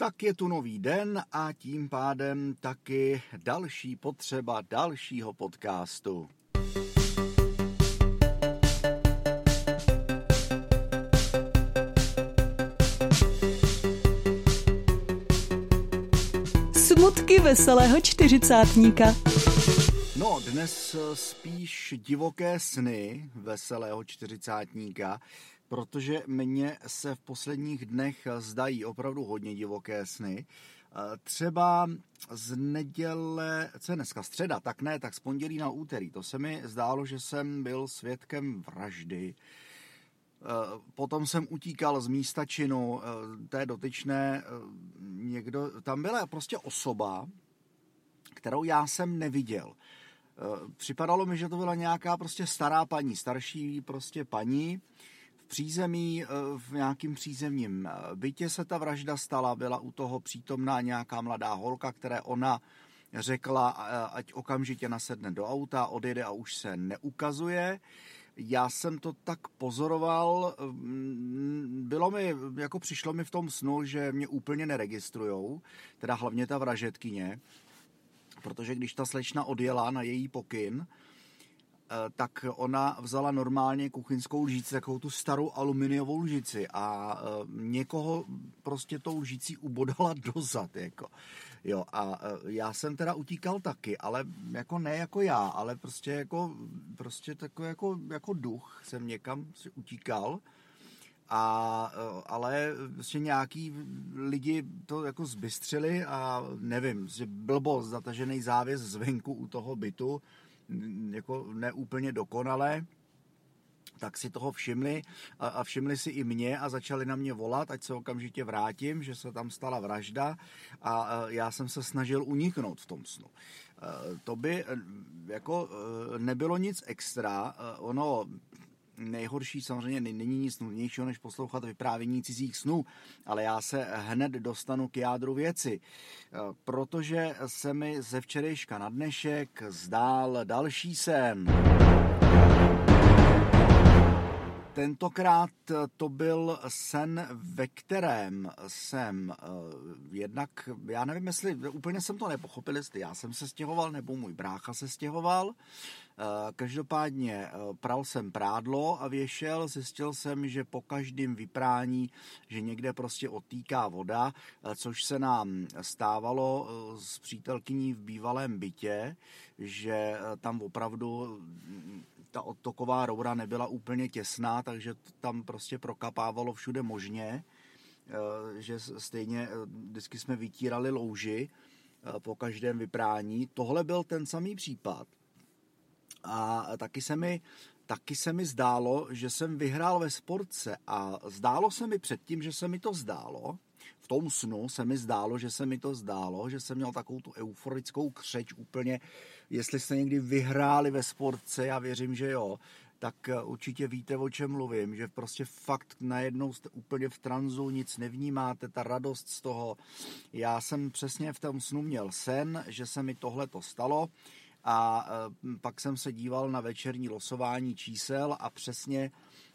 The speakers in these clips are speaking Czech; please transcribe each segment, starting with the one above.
Tak je tu nový den a tím pádem taky další potřeba dalšího podcastu. Smutky veselého čtyřicátníka. No, dnes spíš divoké sny veselého čtyřicátníka, protože mně se v posledních dnech zdají opravdu hodně divoké sny. Třeba z neděle, co je dneska, středa, tak ne, tak z pondělí na úterý. To se mi zdálo, že jsem byl svědkem vraždy. Potom jsem utíkal z místa činu té dotyčné, někdo, tam byla prostě osoba, kterou já jsem neviděl. Připadalo mi, že to byla nějaká prostě stará paní, starší prostě paní, přízemí, eh, v nějakým přízemním eh, bytě se ta vražda stala, byla u toho přítomná nějaká mladá holka, které ona řekla, ať okamžitě nasedne do auta, odjede a už se neukazuje. Já jsem to tak pozoroval, mm, bylo mi, jako přišlo mi v tom snu, že mě úplně neregistrujou, teda hlavně ta vražetkyně, protože když ta slečna odjela na její pokyn, tak ona vzala normálně kuchyňskou lžíci, takovou tu starou aluminiovou lžici a eh, někoho prostě tou lžící ubodala dozad, jako. Jo, a eh, já jsem teda utíkal taky, ale jako ne jako já, ale prostě jako, prostě takový jako, jako duch jsem někam utíkal. A, ale prostě nějaký lidi to jako zbystřili a nevím, že blbost, zatažený závěs zvenku u toho bytu, jako neúplně dokonalé, tak si toho všimli a, a všimli si i mě a začali na mě volat, ať se okamžitě vrátím, že se tam stala vražda a, a já jsem se snažil uniknout v tom snu. E, to by e, jako e, nebylo nic extra, ono nejhorší samozřejmě není nic nudnějšího, než poslouchat vyprávění cizích snů, ale já se hned dostanu k jádru věci, eh, protože se mi ze včerejška na dnešek zdál další sen. Tentokrát to byl sen, ve kterém jsem uh, jednak, já nevím, jestli úplně jsem to nepochopil, jestli já jsem se stěhoval nebo můj brácha se stěhoval. Uh, každopádně uh, pral jsem prádlo a věšel, zjistil jsem, že po každém vyprání, že někde prostě odtýká voda, uh, což se nám stávalo s přítelkyní v bývalém bytě, že tam opravdu ta odtoková roura nebyla úplně těsná, takže tam prostě prokapávalo všude možně, eh, že stejně eh, vždycky jsme vytírali louži eh, po každém vyprání. Tohle byl ten samý případ. A taky se mi, taky se mi zdálo, že jsem vyhrál ve sportce. A zdálo se mi předtím, že se mi to zdálo, v tom snu se mi zdálo, že se mi to zdálo, že jsem měl takovou tu euforickou křeč úplně, jestli jste někdy vyhráli ve sportce, já věřím, že jo, tak eh, určitě víte, o čem mluvím, že prostě fakt najednou jste úplně v tranzu, nic nevnímáte, ta radost z toho. Já jsem přesně v tom snu měl sen, že se mi tohle to stalo a eh, pak jsem se díval na večerní losování čísel a přesně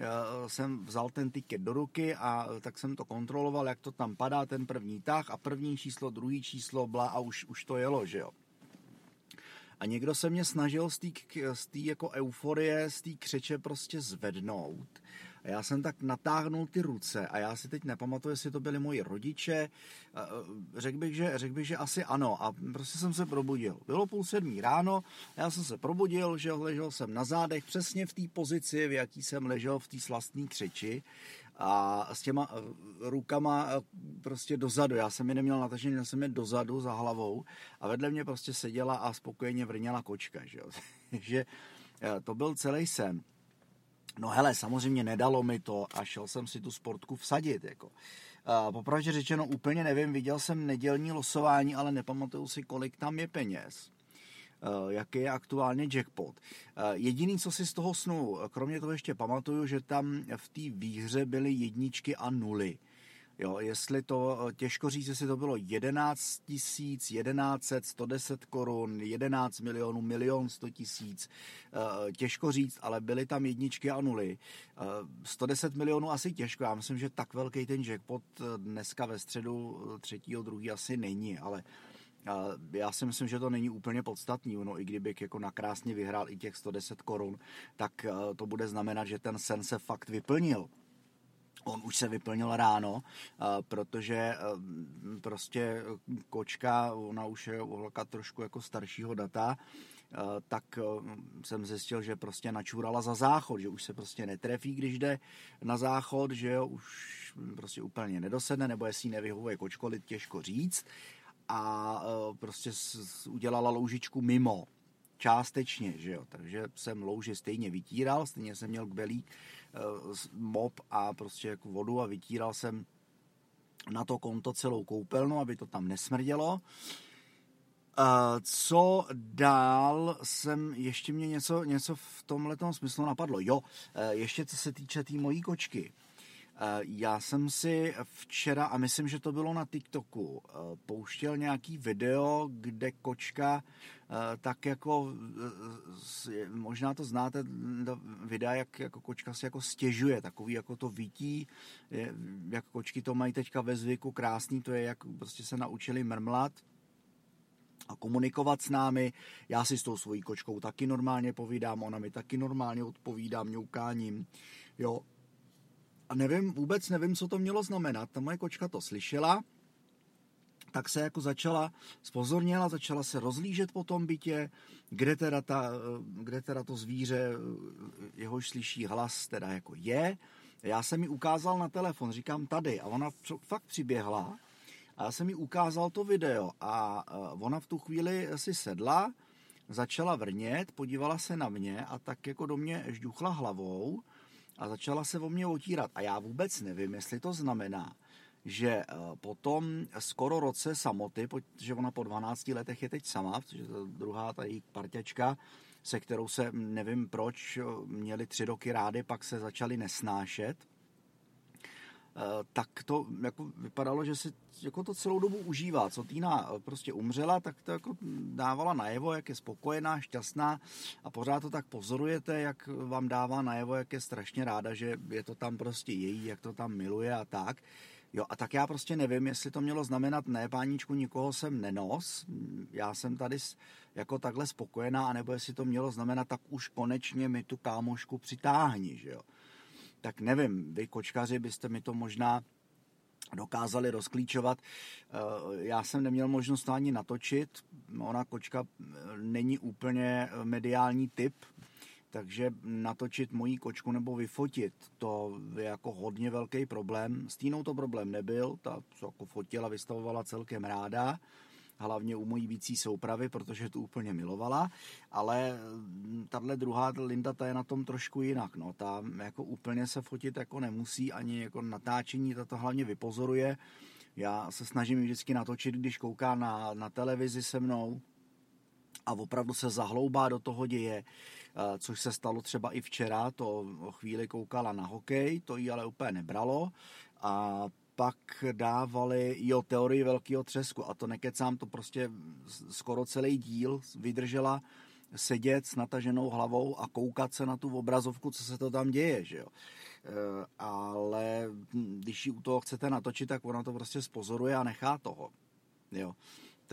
Eh, jsem vzal ten tiket do ruky a eh, tak jsem to kontroloval, jak to tam padá, ten první tah a první číslo, druhý číslo, bla a už, už to jelo, že jo. A někdo se mě snažil z té jako euforie, z té křeče prostě zvednout a já jsem tak natáhnul ty ruce a já si teď nepamatuju, jestli to byli moji rodiče. Řekl bych, že, řekl bych, že asi ano. A prostě jsem se probudil. Bylo půl sedmí ráno, já jsem se probudil, že ležel jsem na zádech přesně v té pozici, v jaký jsem ležel v té slastné křeči a s těma eh, rukama eh, prostě dozadu. Já jsem je neměl natažený, já jsem je dozadu za hlavou a vedle mě prostě seděla a spokojeně vrněla kočka. Že, že eh, to byl celý sen. No hele, samozřejmě nedalo mi to a šel jsem si tu sportku vsadit. Jako. Popravdě řečeno úplně nevím, viděl jsem nedělní losování, ale nepamatuju si, kolik tam je peněz. Uh, jaký je aktuálně jackpot. Uh, jediný, co si z toho snu, kromě toho ještě pamatuju, že tam v té výhře byly jedničky a nuly. Jo, jestli to, těžko říct, jestli to bylo 11 tisíc, 1100, 110 korun, 11 milionů, milion 100 tisíc, eh, těžko říct, ale byly tam jedničky a nuly. 110 milionů asi těžko, já myslím, že tak velký ten jackpot dneska ve středu třetího, druhý asi není, ale já si myslím, že to není úplně podstatný. No, i kdybych jako nakrásně vyhrál i těch 110 korun, tak eh, to bude znamenat, že ten sen se fakt vyplnil. On už se vyplnil ráno, protože eh, prostě kočka, ona už je holka trošku jako staršího data, tak jsem zjistil, že prostě načurala za záchod, že už se prostě netrefí, když jde na záchod, že jo, už prostě úplně nedosedne, nebo jestli nevyhovuje kočkolit, těžko říct. A e, prostě udělala loužičku mimo, částečně, že jo, takže jsem louži stejně vytíral, stejně jsem měl kbelík, e, mop a prostě jako vodu a vytíral jsem na to konto celou koupelnu, aby to tam nesmrdělo. E, co dál jsem, ještě mě něco, něco v tomhle smyslu napadlo. Jo, ještě co se týče té tý mojí kočky. Eh, já jsem si včera, a myslím, že to bylo na TikToku, eh, pouštěl nějaký video, kde kočka eh, tak jako, možná to znáte, videa, jak jako kočka si jako stěžuje, takový jako to vítí, jak kočky to mají teďka ve zvyku, krásný to je, jak prostě se naučili mrmlat a komunikovat s námi. Já si s tou svojí kočkou taky normálně povídám, ona mi taky normálně odpovídá mňoukáním. Jo, a nevím, vůbec nevím, co to mělo znamenat. Ta moje kočka to slyšela, tak se jako začala, spozorněla, začala se rozlížet po tom bytě, kde teda, ta, kde teda to zvíře, jehož slyší hlas, teda jako je. Já jsem mi ukázal na telefon, říkám tady a ona fakt přiběhla a já jsem mi ukázal to video a ona v tu chvíli si sedla, začala vrnět, podívala se na mě a tak jako do mě žduchla hlavou a začala se o mě otírat. A já vůbec nevím, jestli to znamená, že eh, po tom skoro roce samoty, protože ona po 12 letech je teď sama, protože to druhá ta její parťačka, se kterou se nevím proč eh, měli tři roky rády, pak se začali nesnášet, Eh, tak to jako vypadalo, že si jako to celou dobu užívá. Co Týna prostě umřela, tak to jako dávala najevo, jak je spokojená, šťastná a pořád to tak pozorujete, jak vám dává najevo, jak je strašně ráda, že je to tam prostě její, jak to tam miluje a tak. Jo, a tak já prostě nevím, jestli to mělo znamenat, ne, páničku, nikoho jsem nenos, já jsem tady jako takhle spokojená, anebo jestli to mělo znamenat, tak už konečně mi tu kámošku přitáhni, že jo tak nevím, vy kočkaři byste mi to možná dokázali rozklíčovat. Eh, já jsem neměl možnost to ani natočit. Ona kočka eh, není úplně mediální typ, takže natočit moji kočku nebo vyfotit, to je jako hodně velký problém. S Týnou to problém nebyl, ta jako fotila, vystavovala celkem ráda hlavně u mojí vící soupravy, protože tu úplně milovala, ale mm, tahle druhá Linda, ta je na tom trošku jinak, no, ta jako úplně se fotit jako nemusí, ani jako natáčení, ta to hlavně vypozoruje, já se snažím vždycky natočit, když kouká na, na televizi se mnou, a opravdu se zahloubá do toho děje, což se stalo třeba i včera, to chvíli koukala na hokej, to jí ale úplně nebralo a pak dávali jo teorii velkého třesku a to nekecám, to prostě skoro celý díl vydržela sedět s nataženou hlavou a koukat se na tu obrazovku, co se to tam děje, že jo. E, ale když ji u toho chcete natočit, tak ona to prostě spozoruje a nechá toho. Jo.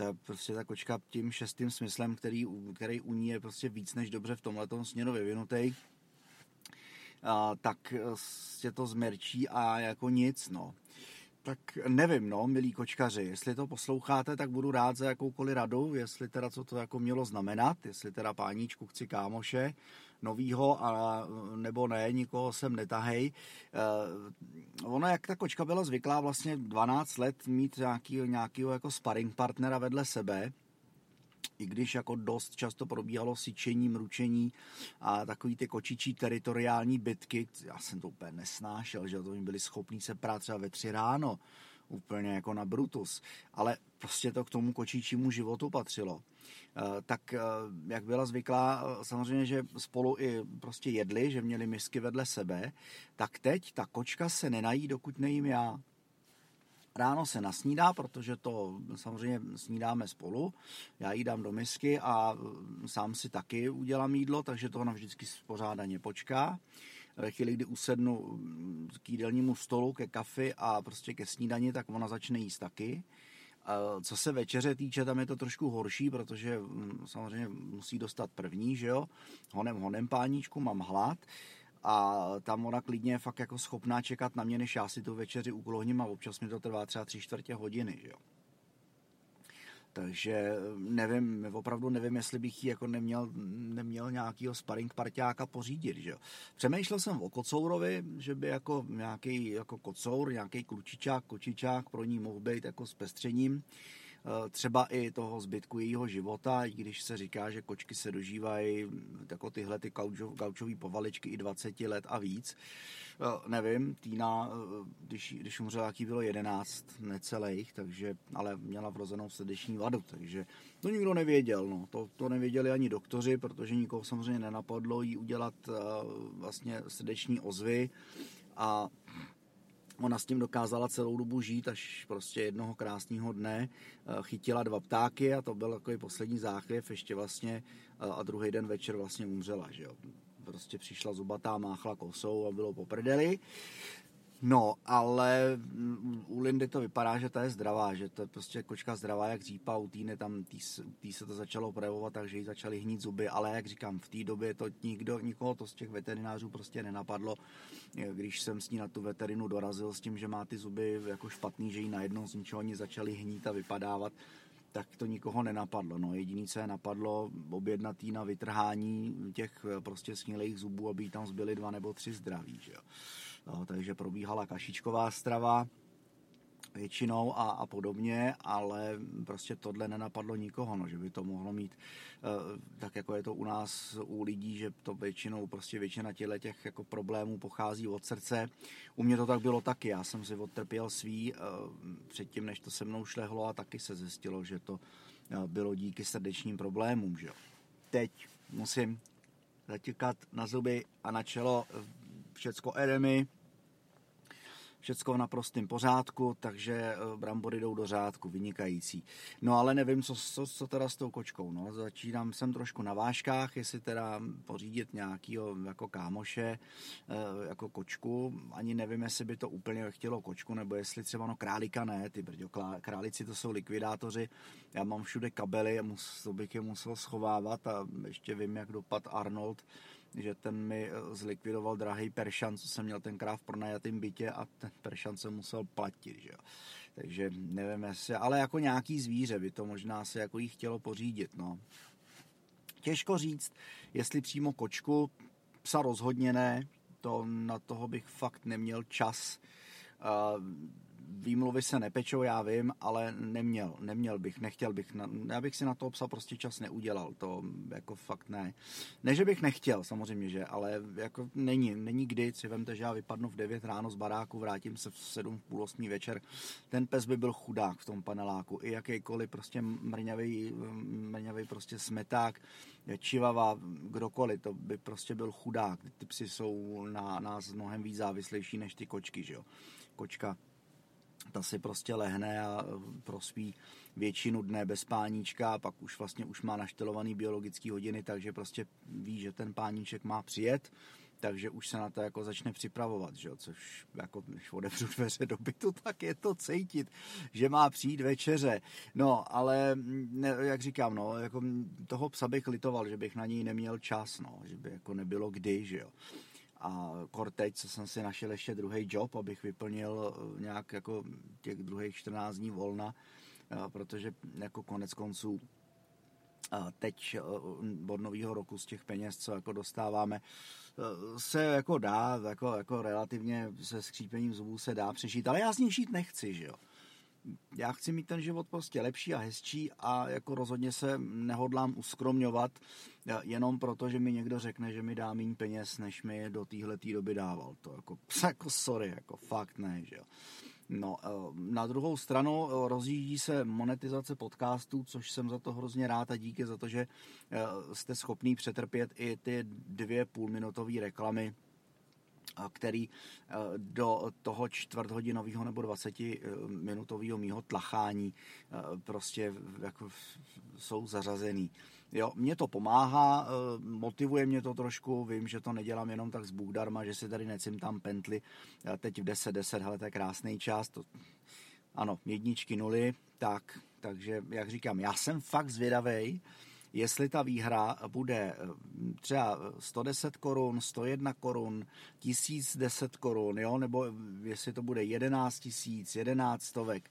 Je prostě ta kočka tím šestým smyslem, který, který u ní je prostě víc než dobře v tomhle směru vyvinutý, tak se to zmerčí a jako nic, no. Tak nevím, no, milí kočkaři, jestli to posloucháte, tak budu rád za jakoukoliv radu, jestli teda co to jako mělo znamenat, jestli teda páníčku chci kámoše novýho, a, nebo ne, nikoho sem netahej. Uh, ono, jak ta kočka byla zvyklá vlastně 12 let mít nějaký, nějakýho jako sparring partnera vedle sebe, i když jako dost často probíhalo syčení, mručení a takový ty kočičí teritoriální bitky, já jsem to úplně nesnášel, že to mi byli schopní se prát třeba ve tři ráno, úplně jako na Brutus, ale prostě to k tomu kočičímu životu patřilo. Eh, tak eh, jak byla zvyklá, eh, samozřejmě, že spolu i prostě jedli, že měli misky vedle sebe, tak teď ta kočka se nenají, dokud nejím já. ráno se nasnídá, protože to samozřejmě snídáme spolu. Já jí dám do misky a sám si taky udělám jídlo, takže to ona vždycky spořádaně počká. Ve chvíli, kdy usednu k jídelnímu stolu, ke kafi a prostě ke snídani, tak ona začne jíst taky. Co se večeře týče, tam je to trošku horší, protože samozřejmě musí dostat první, že jo, honem, honem páníčku, mám hlad a tam ona klidně je fakt jako schopná čekat na mě, než já si tu večeři uklohním a občas mi to trvá třeba tři čtvrtě hodiny, že jo. Takže nevím, opravdu nevím, jestli bych ji jako neměl, neměl nějakýho sparring parťáka pořídit, že. Přemýšlel jsem o kocourovi, že by jako nějaký jako kocour, nějaký klučičák, kočičák pro ní mohl být jako s pestřením. Eh, třeba i toho zbytku jejího života, i když se říká, že kočky se dožívají jako tyhle ty gaučové povaličky i 20 let a víc. Eh, nevím, Týna, eh, když, když umřela, jaký bylo 11 necelých, takže, ale měla vrozenou srdeční vadu, takže to nikdo nevěděl. No. To, to nevěděli ani doktoři, protože nikoho samozřejmě nenapadlo jí udělat vlastně srdeční ozvy a Ona s tím dokázala celou dobu žít, až prostě jednoho krásného dne eh, chytila dva ptáky a to byl takový poslední záchvěv ještě vlastně eh, a druhý den večer vlastně umřela, že jo. Prostě přišla zubatá, máchla kosou a bylo po prdeli. No, ale u Lindy to vypadá, že ta je zdravá, že to je prostě kočka zdravá jak řípa, u týne tam tý, tý se to začalo projevovat, takže jí začaly hnít zuby, ale jak říkám, v té době to nikdo, nikoho to z těch veterinářů prostě nenapadlo. Když jsem s ní na tu veterinu dorazil s tím, že má ty zuby jako špatný, že jí najednou z ničeho oni začaly hnít a vypadávat, tak to nikoho nenapadlo. No, jediný, co je napadlo, objednat na vytrhání těch prostě snílejch zubů, aby jí tam zbyly dva nebo tři zdraví, že jo. No, takže probíhala kašičková strava většinou a, a podobně, ale prostě tohle nenapadlo nikoho, no, že by to mohlo mít uh, tak jako je to u nás u lidí, že to většinou prostě většina těle těch jako problémů pochází od srdce. U mě to tak bylo taky, já jsem si odtrpěl svý uh, předtím, než to se mnou šlehlo a taky se zjistilo, že to uh, bylo díky srdečním problémům, že jo. Teď musím zatíkat na zuby a na čelo všecko edemy, všecko v naprostém pořádku, takže eh, brambory jdou do řádku, vynikající. No ale nevím, co, co, co teda s tou kočkou, no. Začínám jsem trošku na váškách, jestli teda pořídit nějakýho jako kámoše, eh, jako kočku. Ani nevím, jestli by to úplně chtělo kočku, nebo jestli třeba no králika ne, ty brďo, králici to jsou likvidátoři. Já mám všude kabely, to bych je musel schovávat a ještě vím, jak dopad Arnold že ten mi eh, zlikvidoval drahý Peršan, co jsem měl tenkrát v pronajatém bytě a ten Peršan se musel platit, že jo. Takže nevím, jestli, ale jako nějaký zvíře by to možná se jako jí chtělo pořídit, no. Těžko říct, jestli přímo kočku, psa rozhodně ne, to na toho bych fakt neměl čas. Uh, výmluvy se nepečou, já vím, ale neměl, neměl bych, nechtěl bych, na, já bych si na toho psa prostě čas neudělal, to jako fakt ne. Ne, že bych nechtěl, samozřejmě, že, ale jako není, není kdy, si vemte, že já vypadnu v 9 ráno z baráku, vrátím se v 7, půl 8 večer, ten pes by byl chudák v tom paneláku, i jakýkoliv prostě mrňavý, mrňavý prostě smeták, čivava, kdokoliv, to by prostě byl chudák. Ty psy jsou na nás mnohem víc závislejší než ty kočky, že jo. Kočka ta si prostě lehne a e, prospí většinu dne bez páníčka a pak už vlastně už má naštelovaný biologický hodiny, takže prostě ví, že ten páníček má přijet, takže už se na to jako začne připravovat, že jo? což jako když odevřu dveře do bytu, tak je to cítit, že má přijít večeře. No, ale ne, jak říkám, no, jako toho psa bych litoval, že bych na něj neměl čas, no, že by jako nebylo kdy, že jo. A kor teď, co jsem si našel ještě druhý job, abych vyplnil eh, nějak jako těch druhých 14 dní volna, eh, protože jako konec konců eh, teď od nového roku z těch peněz, co jako dostáváme, se jako dá, jako, jako relativně se skřípením zubů se dá přežít, ale já z nich žít nechci, že jo. Já chci mít ten život prostě lepší a hezčí a jako rozhodně se nehodlám uskromňovat jenom proto, že mi někdo řekne, že mi dá méně peněz, než mi do téhle doby dával. To jako, jako sorry, jako fakt ne, že jo. No, eh, na druhou stranu eh, rozjíždí se monetizace podcastů, což jsem za to hrozně rád a díky za to, že eh, jste schopný přetrpět i ty dvě půlminutové reklamy který do toho čtvrthodinového nebo 20-minutového mýho tlachání prostě jako jsou zařazený. Jo, mě to pomáhá, motivuje mě to trošku, vím, že to nedělám jenom tak z Bůh darma, že si tady necím tam pently, teď v 10, 10, hele, to je krásný čas, to, ano, jedničky, nuly, tak, takže, jak říkám, já jsem fakt zvědavý, jestli ta výhra bude eh, třeba 110 korun, 101 korun, 1010 korun, jo, nebo jestli to bude 11 tisíc, 11 stovek,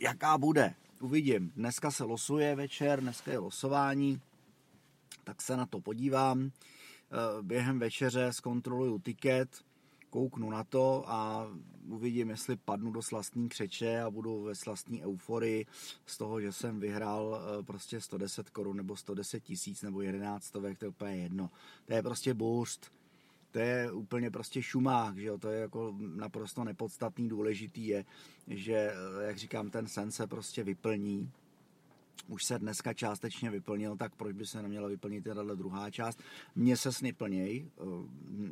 jaká bude, uvidím. Dneska se losuje večer, dneska je losování, tak se na to podívám. Eh, během večeře zkontroluju tiket, kouknu na to a uvidím, jestli padnu do slastní křeče a budu ve slastní euforii z toho, že jsem vyhrál eh, prostě 110 korun nebo 110 tisíc nebo 11 stovek, to je úplně jedno. To je prostě boost. To je úplně prostě šumák, že jo? to je jako naprosto nepodstatný, důležitý je, že, eh, jak říkám, ten sen se prostě vyplní už se dneska částečně vyplnil, tak proč by se neměla vyplnit tato druhá část? Mně se sny plněj. Eh,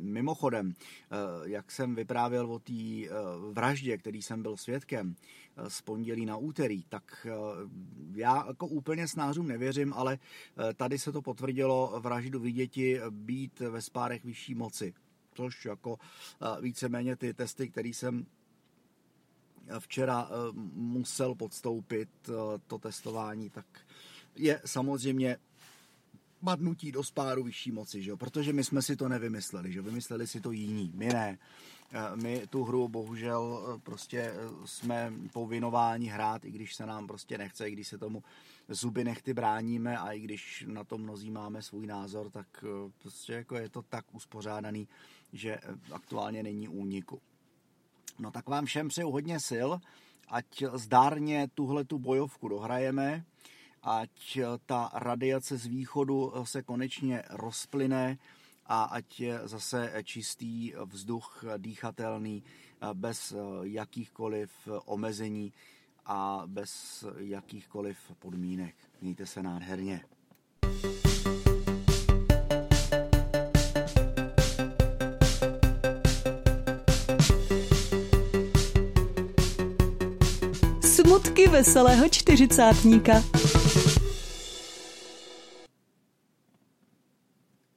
mimochodem, eh, jak jsem vyprávěl o té eh, vraždě, který jsem byl svědkem z pondělí na úterý, tak já jako úplně snářům nevěřím, ale tady se to potvrdilo vraždu viděti být ve spárech vyšší moci. Což jako víceméně ty testy, které jsem včera eh, musel podstoupit eh, to testování, tak je samozřejmě padnutí do spáru vyšší moci, že jo? protože my jsme si to nevymysleli, že vymysleli si to jiní, my ne. Eh, my tu hru bohužel prostě jsme povinováni hrát, i když se nám prostě nechce, i když se tomu zuby nechty bráníme a i když na to mnozí máme svůj názor, tak prostě jako je to tak uspořádaný, že aktuálně není úniku. No tak vám všem přeju hodně sil, ať zdárně tuhle tu bojovku dohrajeme, ať ta radiace z východu se konečně rozplyne a ať je zase čistý vzduch dýchatelný bez jakýchkoliv omezení a bez jakýchkoliv podmínek. Mějte se nádherně. Smutky veselého čtyřicátníka.